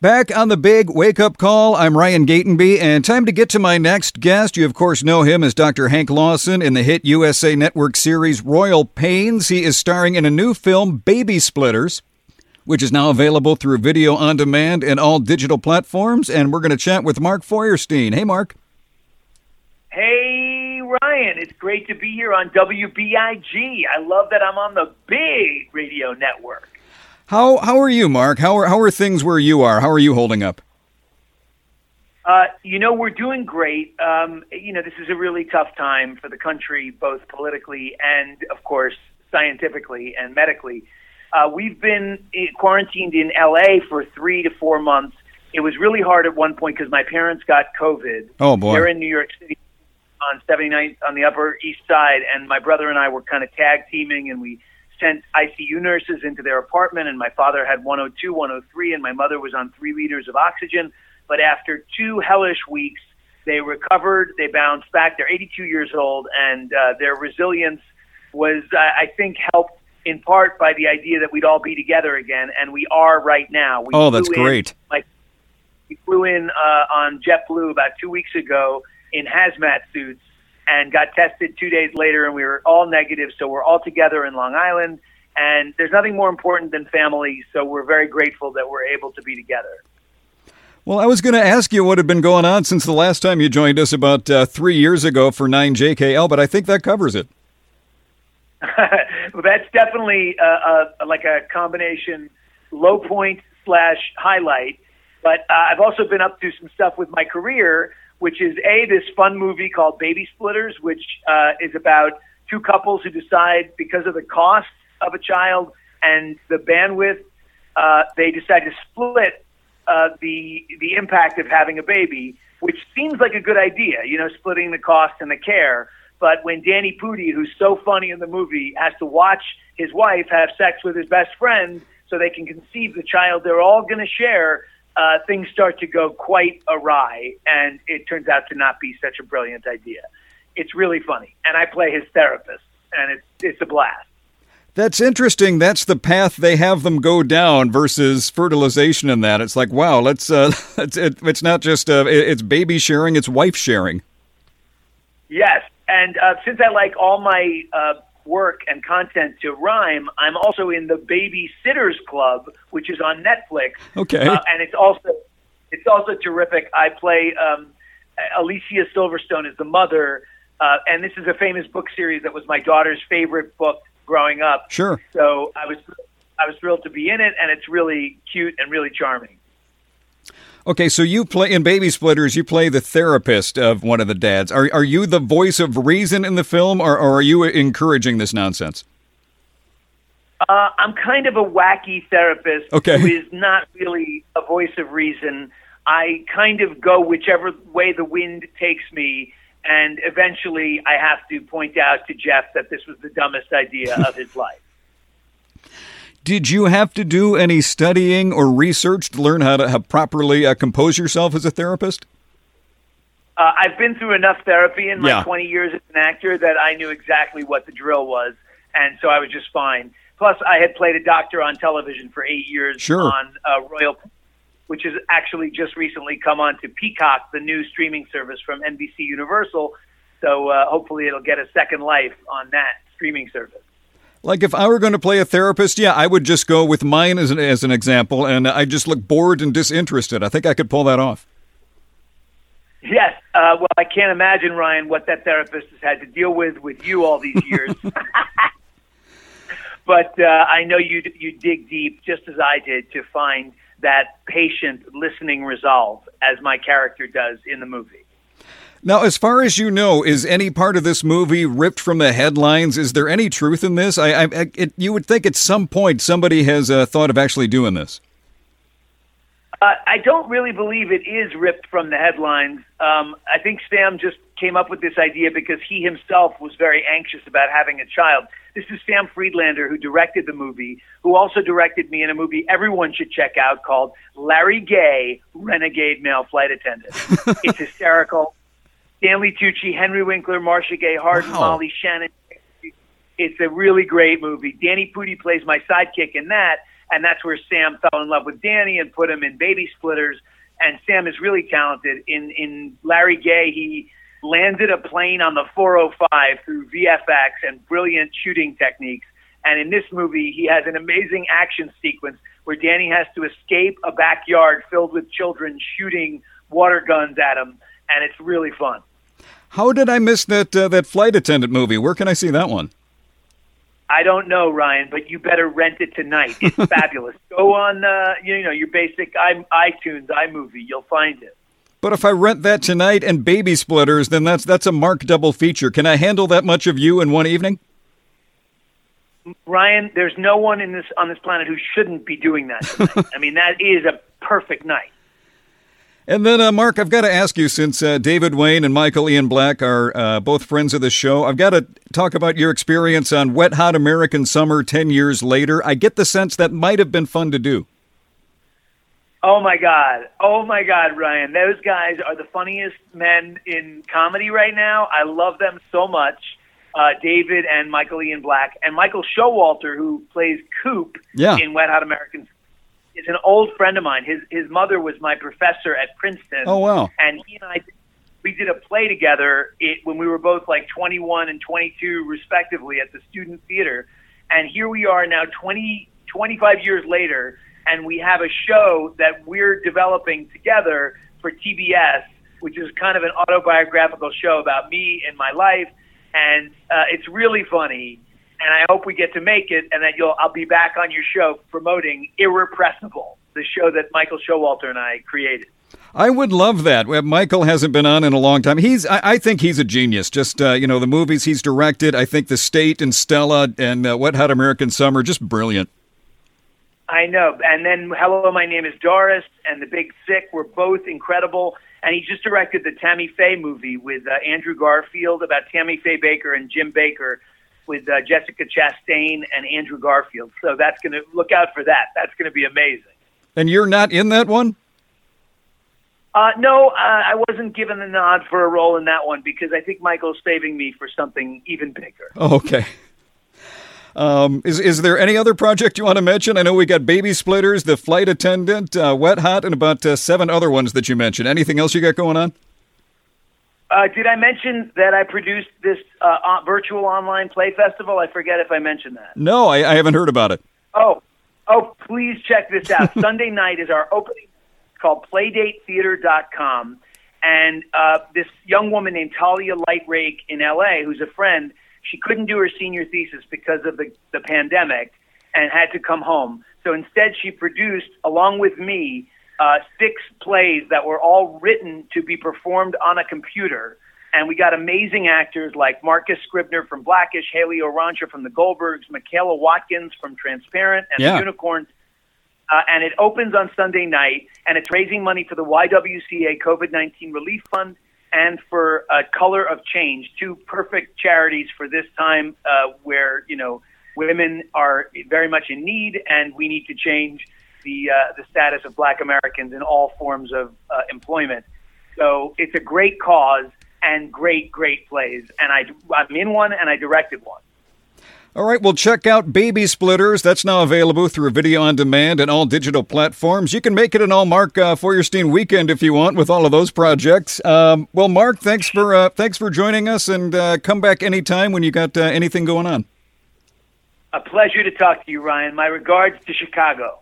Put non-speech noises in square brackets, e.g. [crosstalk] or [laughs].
Back on the big wake up call, I'm Ryan Gatenby, and time to get to my next guest. You, of course, know him as Dr. Hank Lawson in the hit USA Network series Royal Pains. He is starring in a new film, Baby Splitters, which is now available through video on demand and all digital platforms. And we're going to chat with Mark Feuerstein. Hey, Mark. Hey, Ryan. It's great to be here on WBIG. I love that I'm on the big radio network. How how are you, Mark? How are how are things where you are? How are you holding up? Uh, you know, we're doing great. Um, you know, this is a really tough time for the country, both politically and, of course, scientifically and medically. Uh, we've been quarantined in LA for three to four months. It was really hard at one point because my parents got COVID. Oh boy! They're in New York City on 79th on the Upper East Side, and my brother and I were kind of tag teaming, and we sent ICU nurses into their apartment, and my father had 102, 103, and my mother was on three liters of oxygen. But after two hellish weeks, they recovered, they bounced back. They're 82 years old, and uh, their resilience was, uh, I think, helped in part by the idea that we'd all be together again, and we are right now. We oh, that's great. like, we flew in uh, on JetBlue about two weeks ago in hazmat suits and got tested two days later, and we were all negative. So we're all together in Long Island, and there's nothing more important than family. So we're very grateful that we're able to be together. Well, I was going to ask you what had been going on since the last time you joined us about uh, three years ago for 9JKL, but I think that covers it. well, [laughs] that's definitely uh, uh, like a combination low point slash highlight. But uh, I've also been up to some stuff with my career which is a this fun movie called Baby Splitters, which uh, is about two couples who decide because of the cost of a child and the bandwidth, uh, they decide to split uh, the the impact of having a baby, which seems like a good idea, you know, splitting the cost and the care. But when Danny Pudi, who's so funny in the movie, has to watch his wife have sex with his best friend so they can conceive the child they're all going to share, uh, things start to go quite awry, and it turns out to not be such a brilliant idea. It's really funny, and I play his therapist, and it's it's a blast. That's interesting. That's the path they have them go down versus fertilization. In that, it's like, wow, let's. Uh, [laughs] it's, it, it's not just uh, it's baby sharing; it's wife sharing. Yes, and uh, since I like all my uh, work and content to rhyme, I'm also in the Baby Sitters Club, which is on Netflix. Okay. Uh, and it's also it's also terrific. I play um, Alicia Silverstone is the mother, uh, and this is a famous book series that was my daughter's favorite book growing up. Sure. So I was I was thrilled to be in it, and it's really cute and really charming. Okay, so you play in Baby Splitters. You play the therapist of one of the dads. Are are you the voice of reason in the film, or, or are you encouraging this nonsense? Uh, I'm kind of a wacky therapist okay. who is not really a voice of reason. I kind of go whichever way the wind takes me, and eventually I have to point out to Jeff that this was the dumbest idea of his [laughs] life. Did you have to do any studying or research to learn how to how properly uh, compose yourself as a therapist? Uh, I've been through enough therapy in my Yeah. 20 years as an actor that I knew exactly what the drill was, and so I was just fine. Plus, I had played a doctor on television for eight years Sure. on uh, Royal, which has actually just recently come on to Peacock, the new streaming service from NBC Universal. So uh, hopefully, it'll get a second life on that streaming service. Like if I were going to play a therapist, yeah, I would just go with mine as an, as an example, and I just look bored and disinterested. I think I could pull that off. Yes. Uh, well, I can't imagine, Ryan, what that therapist has had to deal with with you all these years. [laughs] but uh, I know you you dig deep, just as I did, to find that patient listening resolve, as my character does in the movie. Now, as far as you know, is any part of this movie ripped from the headlines? Is there any truth in this? I, I it, you would think at some point somebody has uh, thought of actually doing this. Uh, I don't really believe it is ripped from the headlines. Um, I think Sam just came up with this idea because he himself was very anxious about having a child. This is Sam Friedlander who directed the movie, who also directed me in a movie everyone should check out called Larry Gaye, Renegade Male Flight Attendant. [laughs] it's hysterical. Stanley Tucci, Henry Winkler, Marcia Gay Harden, Wow. Molly Shannon. It's a really great movie. Danny Pudi plays my sidekick in that, and that's where Sam fell in love with Danny and put him in Baby Splitters. And Sam is really talented. In in Larry Gaye, he landed a plane on the 405 through VFX and brilliant shooting techniques. And in this movie, he has an amazing action sequence where Danny has to escape a backyard filled with children shooting water guns at him, and it's really fun. How did I miss that uh, that flight attendant movie? Where can I see that one? I don't know, Ryan, but you better rent it tonight. It's [laughs] fabulous. Go on, uh, you know, your basic iTunes, iMovie. You'll find it. But if I rent that tonight and Baby Splitters, then that's that's a Mark double feature. Can I handle that much of you in one evening? Ryan, there's no one in this on this planet who shouldn't be doing that. [laughs] I mean, that is a perfect night. And then, uh, Mark, I've got to ask you since uh, David Wain and Michael Ian Black are uh, both friends of the show, I've got to talk about your experience on Wet Hot American Summer 10 years later. I get the sense that might have been fun to do. Oh my God. Oh my God, Ryan. Those guys are the funniest men in comedy right now. I love them so much. Uh, David and Michael Ian Black and Michael Showalter, who plays Coop yeah. in Wet Hot American is an old friend of mine. His his mother was my professor at Princeton. Oh wow! And he and I we did a play together it, when we were both like 21 and 22 respectively at the student theater. And here we are now 20 25 years later and we have a show that we're developing together for TBS, which is kind of an autobiographical show about me and my life and uh, it's really funny and I hope we get to make it, and that you'll I'll be back on your show promoting Irrepressible, the show that Michael Showalter and I created. I would love that. Michael hasn't been on in a long time. He's, I, I think he's a genius. Just uh, you know, the movies he's directed. I think The State and Stella and uh, Wet Hot American Summer, just brilliant. I know. And then Hello, my name is Doris, and The Big Sick were both incredible. And he just directed the Tammy Faye movie with uh, Andrew Garfield about Tammy Faye Bakker and Jim Bakker with uh, Jessica Chastain and Andrew Garfield. So that's going to look out for that. That's going to be amazing. And you're not in that one? Uh, no, uh, I wasn't given the nod for a role in that one because I think Michael's saving me for something even bigger. Oh, okay. Um, is is there any other project you want to mention? I know we got Baby Splitters, The Flight Attendant, uh, Wet Hot, and about uh, seven other ones that you mentioned. Anything else you got going on? Uh, did I mention that I produced this uh, virtual online play festival? I forget if I mentioned that. No, I, I haven't heard about it. Oh, oh, please check this out. [laughs] Sunday night is our opening. It's called PlayDateTheater.com, and uh, this young woman named Talia Lightrake in L.A., who's a friend, she couldn't do her senior thesis because of the the pandemic, and had to come home. So instead, she produced, along with me, uh, six plays that were all written to be performed on a computer. And we got amazing actors like Marcus Scribner from Blackish, Hayley Orrantia from The Goldbergs, Michaela Watkins from Transparent and yeah. The Unicorns. Uh, and it opens on Sunday night, and it's raising money for the YWCA COVID 19 Relief Fund and for uh, Color of Change, two perfect charities for this time uh, where, you know, women are very much in need and we need to change the uh, the status of Black Americans in all forms of uh, employment. So it's a great cause and great great plays, and I I'm in one and I directed one. All right, well, check out Baby Splitters. That's now available through video on demand and all digital platforms. You can make it an all Mark uh, Feuerstein weekend if you want with all of those projects. Um, well, Mark, thanks for uh, thanks for joining us, and uh, come back anytime when you got uh, anything going on. A pleasure to talk to you, Ryan. My regards to Chicago.